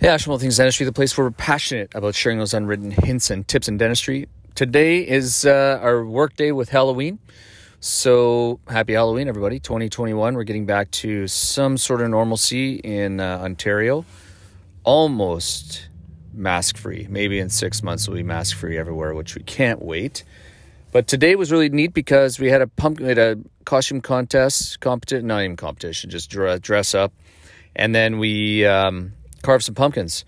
Hey, Ashmore Things Dentistry, the place where we're passionate about sharing those unwritten hints and tips in dentistry. Today is uh, our work day with Halloween. So happy Halloween, everybody. 2021, we're getting back to some sort of normalcy in uh, Ontario. Almost mask free. Maybe in six months we'll be mask free everywhere, which we can't wait. But today was really neat because we had a pumpkin, we had a costume contest, competition, not even competition, just dress up. And then we, um, carve some pumpkins.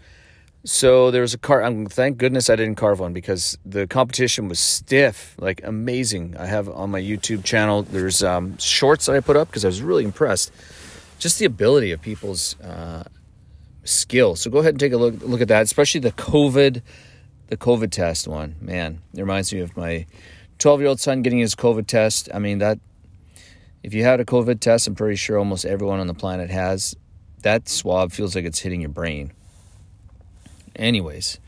So there was a car. Um, thank goodness I didn't carve one because the competition was stiff, like amazing. I have on my YouTube channel. There's um, shorts that I put up because I was really impressed. Just the ability of people's uh, skill. So go ahead and take a look look at that, especially the COVID, the COVID test one. Man, it reminds me of my 12 year old son getting his COVID test. I mean that. If you had a COVID test, I'm pretty sure almost everyone on the planet has that swab feels like it's hitting your brain. Anyways,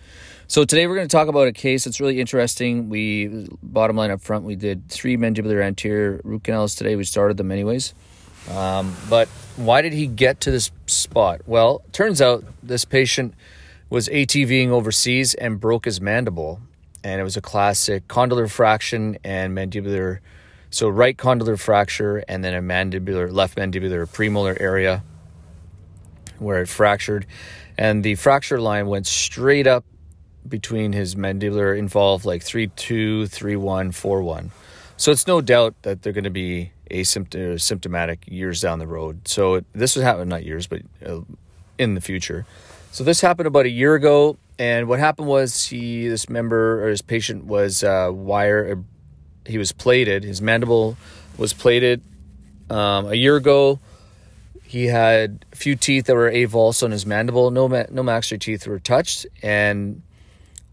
so today we're going to talk about a case that's really interesting. We, bottom line up front, we did three mandibular anterior root canals today. We started them anyways. Um, but why did he get to this spot? Well, turns out this patient was ATVing overseas and broke his mandible. And it was a classic condylar fracture and mandibular. So, right condylar fracture and then a mandibular, left mandibular premolar area where it fractured, and the fracture line went straight up between his mandibular involved like 3 2, 3 1, 4 1. So it's no doubt that they're going to be asymptomatic years down the road. So this was happening, not years, but uh, in the future. So this happened about a year ago, and what happened was he, this member or his patient was uh, wire, uh, he was plated. His mandible was plated um, a year ago. He had a few teeth that were avulsed on his mandible. No, no maxillary teeth were touched. And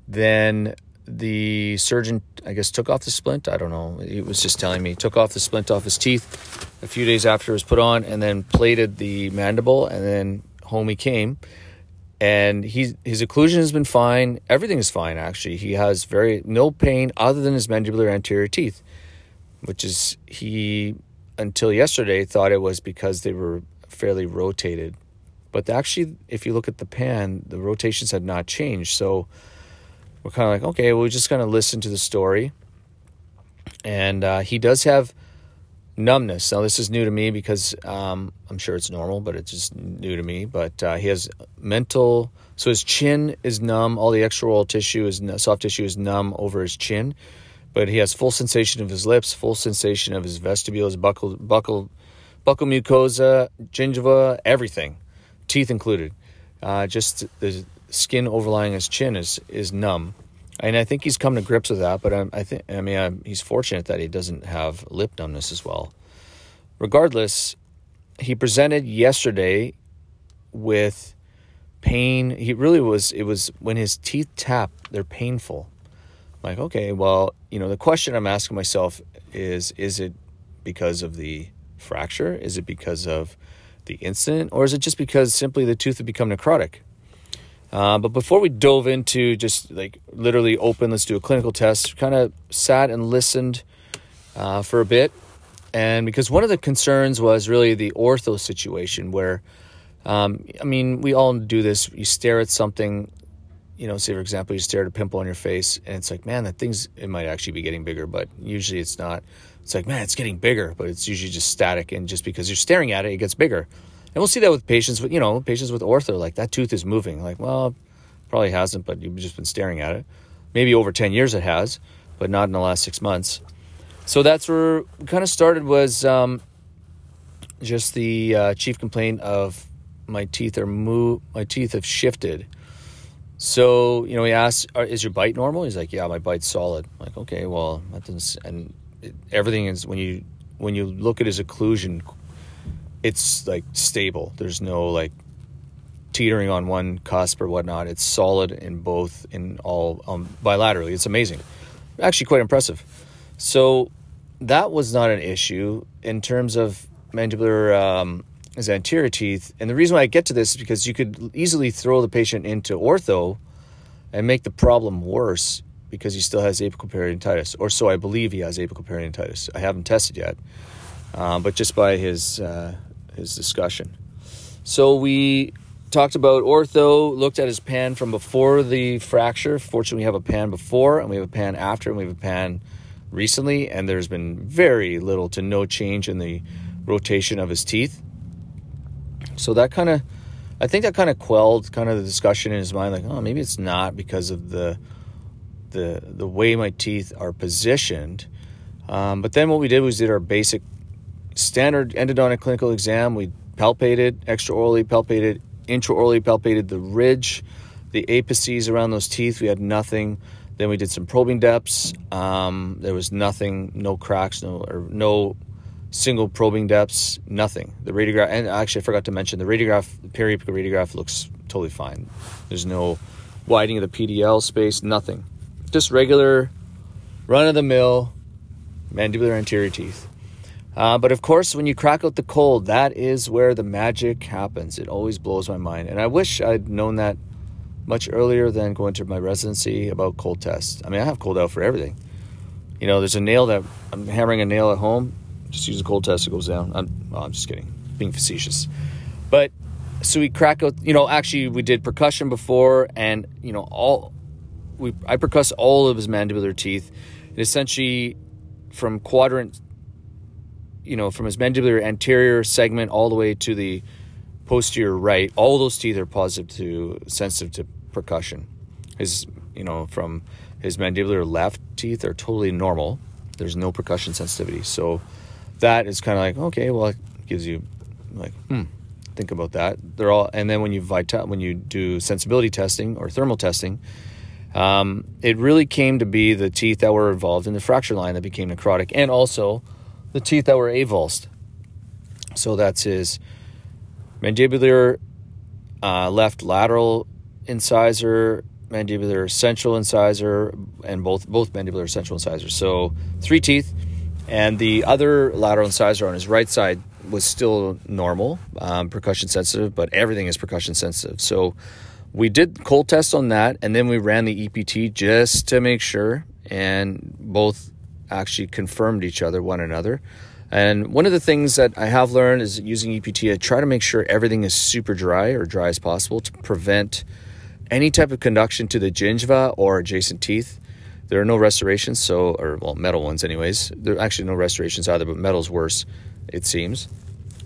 then the surgeon, I guess, took off the splint. I don't know. He was just telling me. He Took off the splint off his teeth a few days after it was put on and then plated the mandible. And then home he came. And he, his occlusion has been fine. Everything is fine, actually. He has very no pain other than his mandibular anterior teeth, which is he until yesterday thought it was because they were fairly rotated. But actually, if you look at the pan, the rotations had not changed. So we're kind of like, okay, we're just going to listen to the story. And uh, he does have numbness. Now, this is new to me because um, I'm sure it's normal, but it's just new to me. But uh, he has mental, so his chin is numb. All the extraoral tissue is soft tissue is numb over his chin, but he has full sensation of his lips, full sensation of his vestibule, his buccal buccal mucosa, gingiva, everything, teeth included. Uh, just the skin overlying his chin is is numb, and I think he's come to grips with that. But I, I think I mean I'm, he's fortunate that he doesn't have lip numbness as well. Regardless, he presented yesterday with pain. He really was. It was when his teeth tap; they're painful. I'm like, okay, well, you know, the question I'm asking myself is: Is it because of the fracture? Is it because of the incident, or is it just because simply the tooth had become necrotic? Uh, but before we dove into just like literally open, let's do a clinical test, kind of sat and listened uh, for a bit. And because one of the concerns was really the ortho situation where, um, I mean, we all do this. You stare at something, you know, say for example, you stare at a pimple on your face and it's like, man, that thing's, it might actually be getting bigger, but usually it's not it's like, man, it's getting bigger, but it's usually just static. And just because you're staring at it, it gets bigger. And we'll see that with patients with, you know, patients with ortho, like that tooth is moving. Like, well, probably hasn't, but you've just been staring at it. Maybe over 10 years it has, but not in the last six months. So that's where we kind of started was um, just the uh, chief complaint of my teeth are move, my teeth have shifted. So, you know, he asked, is your bite normal? He's like, yeah, my bite's solid. I'm like, okay, well, that doesn't, and everything is when you when you look at his occlusion, it's like stable. There's no like teetering on one cusp or whatnot. It's solid in both in all um, bilaterally. It's amazing, actually quite impressive. So that was not an issue in terms of mandibular um, his anterior teeth. And the reason why I get to this is because you could easily throw the patient into ortho and make the problem worse because he still has apical periodontitis, or so I believe he has apical periodontitis. I haven't tested yet, uh, but just by his uh, his discussion. So we talked about ortho, looked at his pan from before the fracture. Fortunately, we have a pan before and we have a pan after and we have a pan recently, and there's been very little to no change in the rotation of his teeth. So that kind of, I think that kind of quelled kind of the discussion in his mind, like, oh, maybe it's not because of the the the way my teeth are positioned. Um, but then what we did was did our basic standard endodontic clinical exam. We palpated, extraorally palpated, intraorally palpated the ridge, the apices around those teeth. We had nothing. Then we did some probing depths. Um, there was nothing, no cracks, no or no single probing depths, nothing. The radiograph, and actually I forgot to mention the radiograph, the periapical radiograph looks totally fine. There's no widening of the PDL space, nothing. Just regular, run of the mill mandibular anterior teeth. Uh, but of course, when you crack out the cold, that is where the magic happens. It always blows my mind. And I wish I'd known that much earlier than going to my residency about cold tests. I mean, I have cold out for everything. You know, there's a nail that I'm hammering a nail at home. Just use a cold test, it goes down. I'm, well, I'm just kidding, being facetious. But so we crack out, you know, actually, we did percussion before, and, you know, all we I percuss all of his mandibular teeth. And essentially, from quadrant you know, from his mandibular anterior segment all the way to the posterior right, all those teeth are positive to sensitive to percussion. His, you know, from his mandibular left teeth are totally normal. There's no percussion sensitivity. So that is kind of like, okay, well, it gives you like, hmm, think about that. They're all, and then when you vita, when you do sensibility testing or thermal testing, um, it really came to be the teeth that were involved in the fracture line that became necrotic, and also the teeth that were avulsed. So that's his mandibular uh, left lateral incisor, mandibular central incisor, and both both mandibular central incisors. So three teeth, and the other lateral incisor on his right side was still normal, um, percussion sensitive, but everything is percussion sensitive. So we did cold tests on that, and then we ran the EPT just to make sure, and both actually confirmed each other, one another. And one of the things that I have learned is using EPT, I try to make sure everything is super dry or dry as possible to prevent any type of conduction to the gingiva or adjacent teeth. There are no restorations, so or well, metal ones, anyways. There are actually no restorations either, but metal's worse, it seems.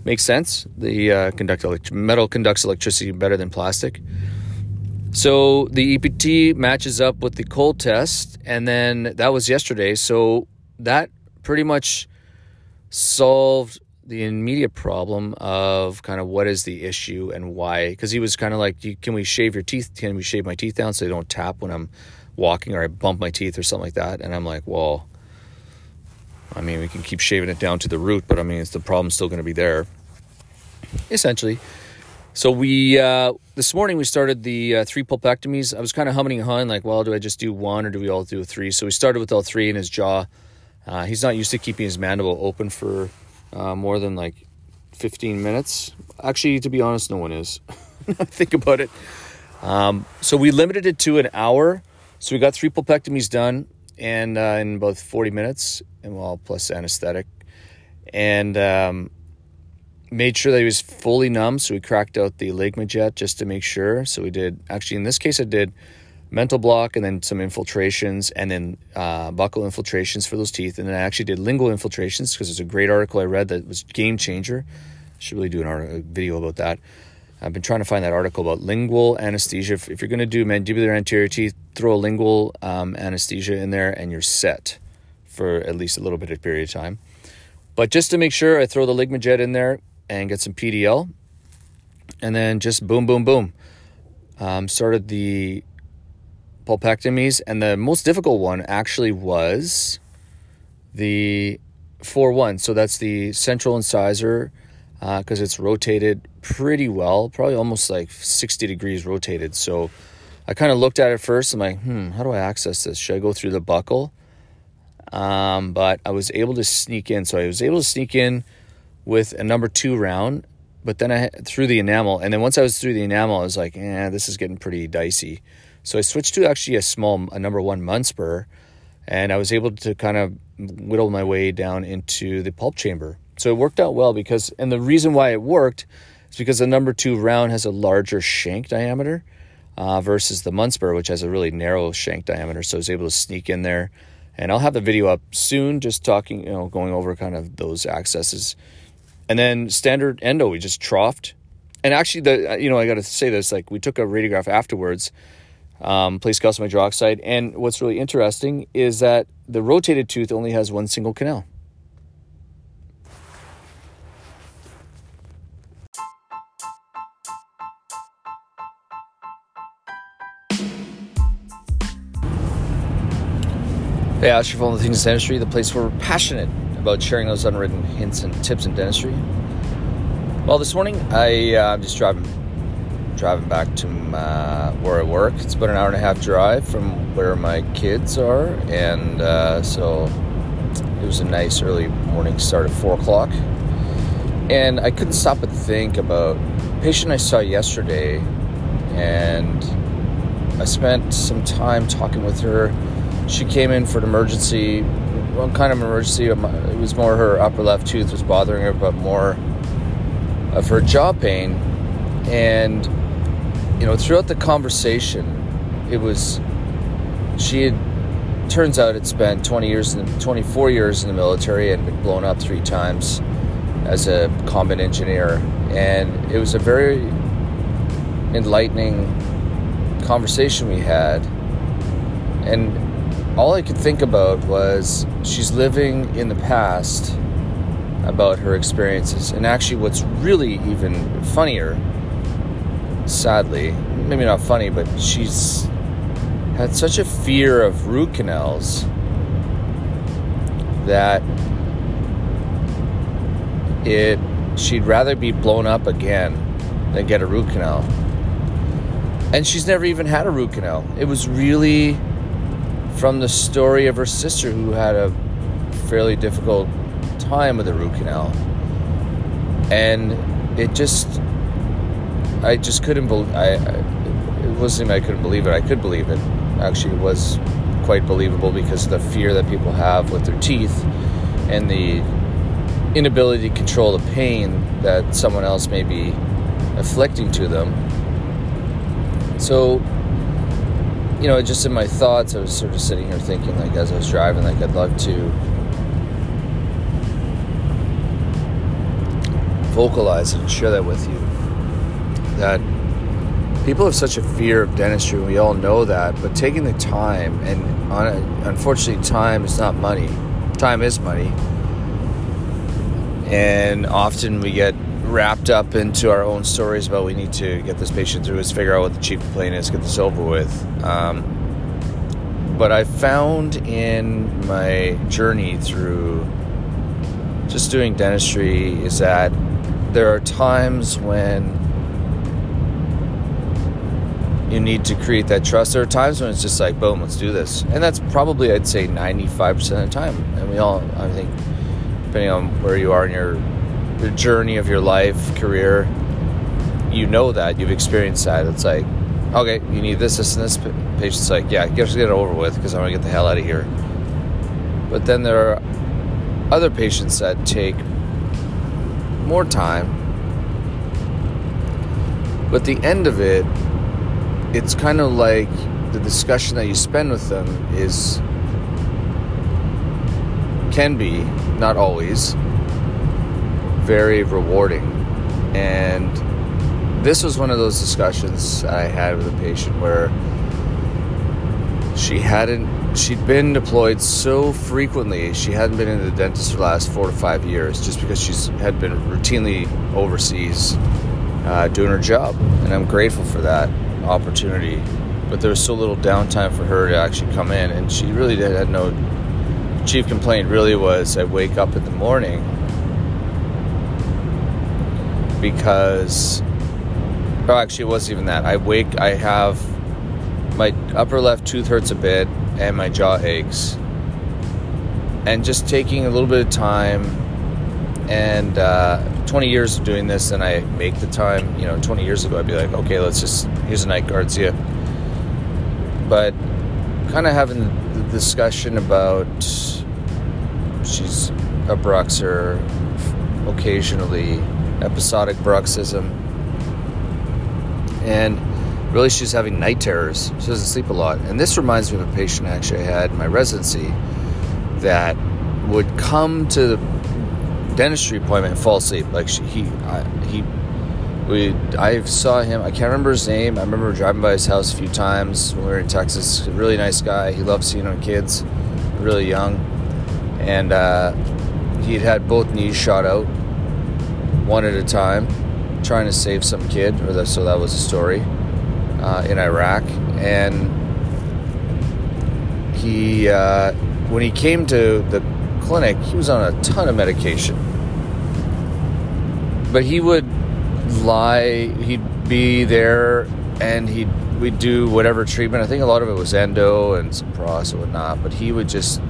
Makes sense. The uh, conduct elect- metal conducts electricity better than plastic. So the EPT matches up with the cold test, and then that was yesterday. So that pretty much solved the immediate problem of kind of what is the issue and why. Because he was kind of like, can we shave your teeth? Can we shave my teeth down so they don't tap when I'm walking or I bump my teeth or something like that? And I'm like, well, I mean, we can keep shaving it down to the root, but I mean, it's the problem's still going to be there. Essentially. So we uh, this morning we started the uh, three pulpectomies. I was kind of humming and hawing, like, well, do I just do one or do we all do three? So we started with all three in his jaw. Uh, he's not used to keeping his mandible open for uh, more than like 15 minutes. Actually, to be honest, no one is. Think about it. Um, so we limited it to an hour. So we got three pulpectomies done and uh, in about 40 minutes, and well, plus anesthetic, and um, made sure that he was fully numb. So we cracked out the Ligmaject just to make sure. So we did actually in this case, I did mental block and then some infiltrations and then uh, buccal infiltrations for those teeth. And then I actually did lingual infiltrations because there's a great article I read that was game changer. I should really do an art- a video about that. I've been trying to find that article about lingual anesthesia. If, if you're going to do mandibular anterior teeth, throw a lingual um, anesthesia in there and you're set for at least a little bit of period of time. But just to make sure, I throw the Ligmaject in there and get some PDL. And then just boom, boom, boom. Um, started the pulpectomies, and the most difficult one actually was the 4 1. So that's the central incisor because uh, it's rotated pretty well, probably almost like 60 degrees rotated. So I kind of looked at it first. I'm like, hmm, how do I access this? Should I go through the buccal? Um, but I was able to sneak in. So I was able to sneak in with a number two round, but then I through the enamel. And then once I was through the enamel, I was like, eh, this is getting pretty dicey. So I switched to actually a small, a number one Munce bur, and I was able to kind of whittle my way down into the pulp chamber. So it worked out well because, and the reason why it worked is because the number two round has a larger shank diameter uh, versus the Munce bur, which has a really narrow shank diameter. So I was able to sneak in there. And I'll have the video up soon, just talking, you know, going over kind of those accesses. And then standard endo, we just troughed. And actually, the you know, I got to say this, like we took a radiograph afterwards, um, placed calcium hydroxide. And what's really interesting is that the rotated tooth only has one single canal. Hey, Asher from the Dentistry, the place where we're passionate about sharing those unwritten hints and tips in dentistry. Well, this morning I, uh, I'm just driving driving back to my, where I work. It's about an hour and a half drive from where my kids are, and uh, so it was a nice early morning start at four o'clock. And I couldn't stop but think about a patient I saw yesterday, and I spent some time talking with her she came in for an emergency. Well, kind of emergency. It was more her upper left tooth was bothering her, but more of her jaw pain. And you know, throughout the conversation, it was she had. Turns out had spent 20 years, in, 24 years in the military and been blown up three times as a combat engineer, and it was a very enlightening conversation we had. And all I could think about was she's living in the past about her experiences. And actually, what's really even funnier, sadly, maybe not funny, but she's had such a fear of root canals that it she'd rather be blown up again than get a root canal. And she's never even had a root canal. It was really from the story of her sister who had a fairly difficult time with a root canal. And it just, I just couldn't believe, I, it wasn't I couldn't believe it, I could believe it. Actually, it was quite believable because the fear that people have with their teeth and the inability to control the pain that someone else may be afflicting to them. So you know, just in my thoughts, I was sort of sitting here thinking, like, as I was driving, like, I'd love to vocalize and share that with you. That people have such a fear of dentistry, we all know that, but taking the time, and unfortunately, time is not money. Time is money. And often we get wrapped up into our own stories about we need to get this patient through is figure out what the chief complaint is, get this over with. Um, but I found in my journey through just doing dentistry is that there are times when you need to create that trust. There are times when it's just like, boom, let's do this. And that's probably, I'd say, 95% of the time. And we all, I think, depending on where you are in your the journey of your life, career, you know that you've experienced that. It's like, okay, you need this, this, and this. Patient's like, yeah, just get it over with because I want to get the hell out of here. But then there are other patients that take more time. But the end of it, it's kind of like the discussion that you spend with them is can be, not always, very rewarding. And this was one of those discussions I had with a patient where she hadn't, she'd been deployed so frequently, she hadn't been in the dentist for the last four to five years just because she had been routinely overseas uh, doing her job. And I'm grateful for that opportunity. But there was so little downtime for her to actually come in, and she really did, had no chief complaint. Really was I wake up in the morning because oh actually it wasn't even that. I wake i have my upper left tooth hurts a bit and my jaw aches. And just taking a little bit of time and uh, 20 years of doing this and i make the time you know 20 years ago i'd be like okay let's just here's a night guard see ya. But kind of having the discussion about she's a bruxer occasionally episodic bruxism. and really she's having night terrors. She doesn't sleep a lot. And this reminds me of a patient actually I had in my residency that would come to the dentistry appointment and fall asleep. Like she, he, I, he, we, I saw him. I can't remember his name. I remember driving by his house a few times when we were in Texas. Really nice guy. He loved seeing our kids, really young, and uh, he'd had both knees shot out, one at a time, trying to save some kid. Or the, so that was the story uh, in Iraq, and he, uh, when he came to the clinic, he was on a ton of medication. But he would lie, he'd be there and he'd we'd do whatever treatment. I think a lot of it was endo and some pros and whatnot, but he would just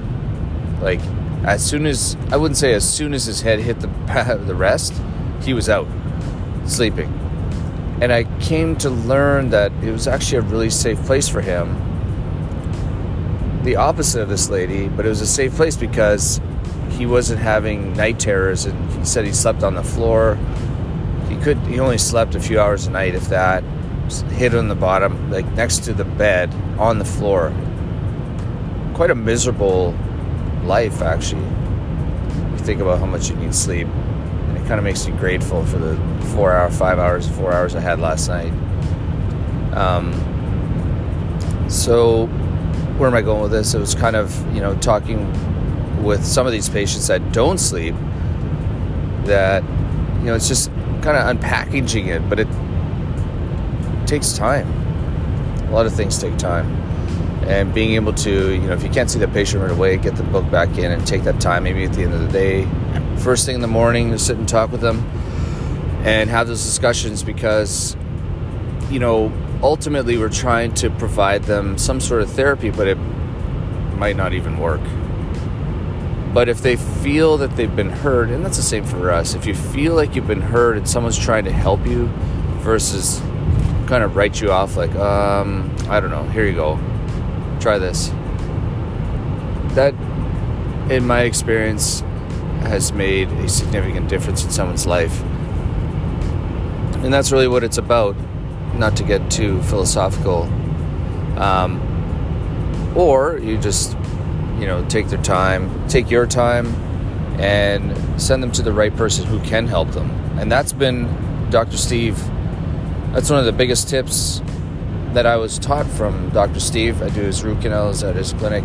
like as soon as I wouldn't say as soon as his head hit the the rest, he was out sleeping. And I came to learn that it was actually a really safe place for him. The opposite of this lady, but it was a safe place because he wasn't having night terrors and he said he slept on the floor he could he only slept a few hours a night if that hid on the bottom like next to the bed on the floor quite a miserable life actually you think about how much you need sleep kind of makes you grateful for the four hour five hours four hours i had last night. Um, so where am i going with this? It was kind of you know talking with some of these patients that don't sleep that you know it's just kind of unpackaging it but it takes time. A lot of things take time. And being able to you know if you can't see the patient right away get the book back in and take that time maybe at the end of the day first thing in the morning to sit and talk with them and have those discussions because you know ultimately we're trying to provide them some sort of therapy but it might not even work but if they feel that they've been heard, and that's the same for us, if you feel like you've been heard and someone's trying to help you versus kind of write you off like, um, I don't know, here you go, try this. That, in my experience, has made a significant difference in someone's life. And that's really what it's about, not to get too philosophical. Um, or you just you know, take their time, take your time, and send them to the right person who can help them. And that's been Dr. Steve. That's one of the biggest tips that I was taught from Dr. Steve. I do his root canals at his clinic.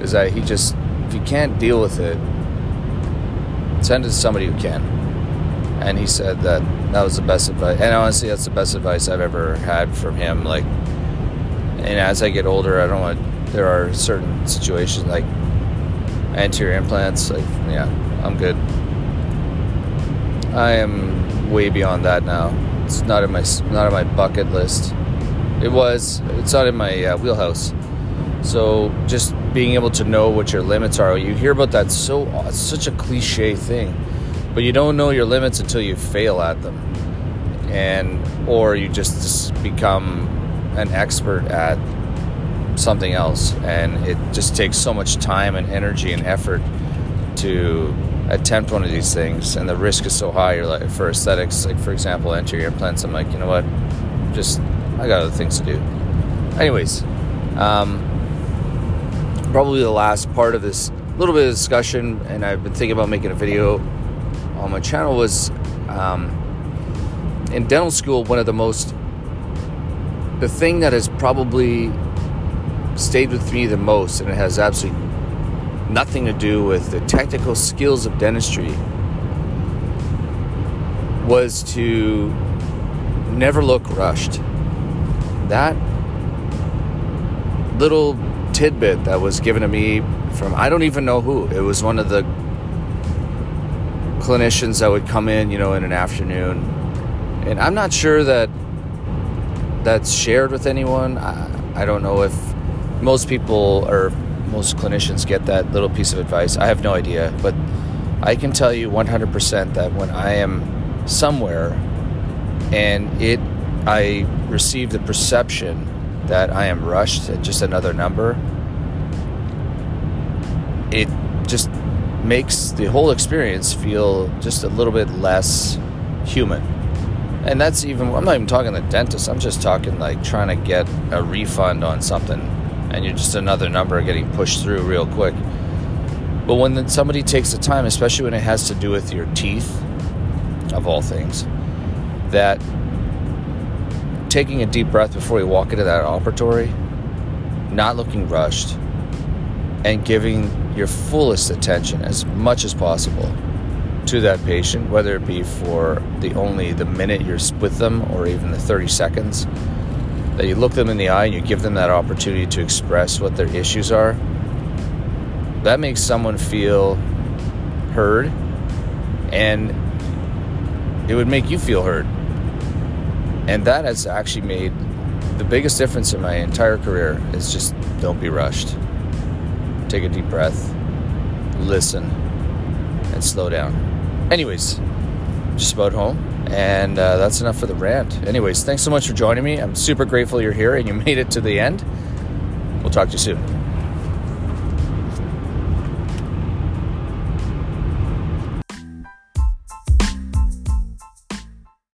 Is that he just, if you can't deal with it, send it to somebody who can. And he said that that was the best advice. And honestly, that's the best advice I've ever had from him. Like, and as I get older, I don't want there are certain situations like anterior implants. Like, yeah, I'm good. I am way beyond that now. It's not in my not on my bucket list. It was. It's not in my uh, wheelhouse. So just being able to know what your limits are. You hear about that so it's such a cliche thing, but you don't know your limits until you fail at them, and or you just become an expert at something else. And it just takes so much time and energy and effort to attempt one of these things. And the risk is so high. You're like, for aesthetics, like for example, anterior implants, I'm like, you know what? Just, I got other things to do. Anyways, um, probably the last part of this little bit of discussion, and I've been thinking about making a video on my channel was um, in dental school, one of the most, the thing that has probably stayed with me the most, and it has absolutely nothing to do with the technical skills of dentistry, was to never look rushed. That little tidbit that was given to me from I don't even know who. It was one of the clinicians that would come in, you know, in an afternoon. And I'm not sure that that's shared with anyone. I, I don't know if most people or most clinicians get that little piece of advice. I have no idea, but I can tell you 100% that when I am somewhere and it I receive the perception that I am rushed at just another number, it just makes the whole experience feel just a little bit less human. And that's even, I'm not even talking the dentist, I'm just talking like trying to get a refund on something and you're just another number getting pushed through real quick. But when somebody takes the time, especially when it has to do with your teeth, of all things, that taking a deep breath before you walk into that operatory, not looking rushed, and giving your fullest attention as much as possible to that patient, whether it be for the only the minute you're with them or even the 30 seconds, that you look them in the eye and you give them that opportunity to express what their issues are. That makes someone feel heard and it would make you feel heard. And that has actually made the biggest difference in my entire career is just don't be rushed. Take a deep breath, listen, and slow down. Anyways, just about home. And uh, that's enough for the rant. Anyways, thanks so much for joining me. I'm super grateful you're here and you made it to the end. We'll talk to you soon.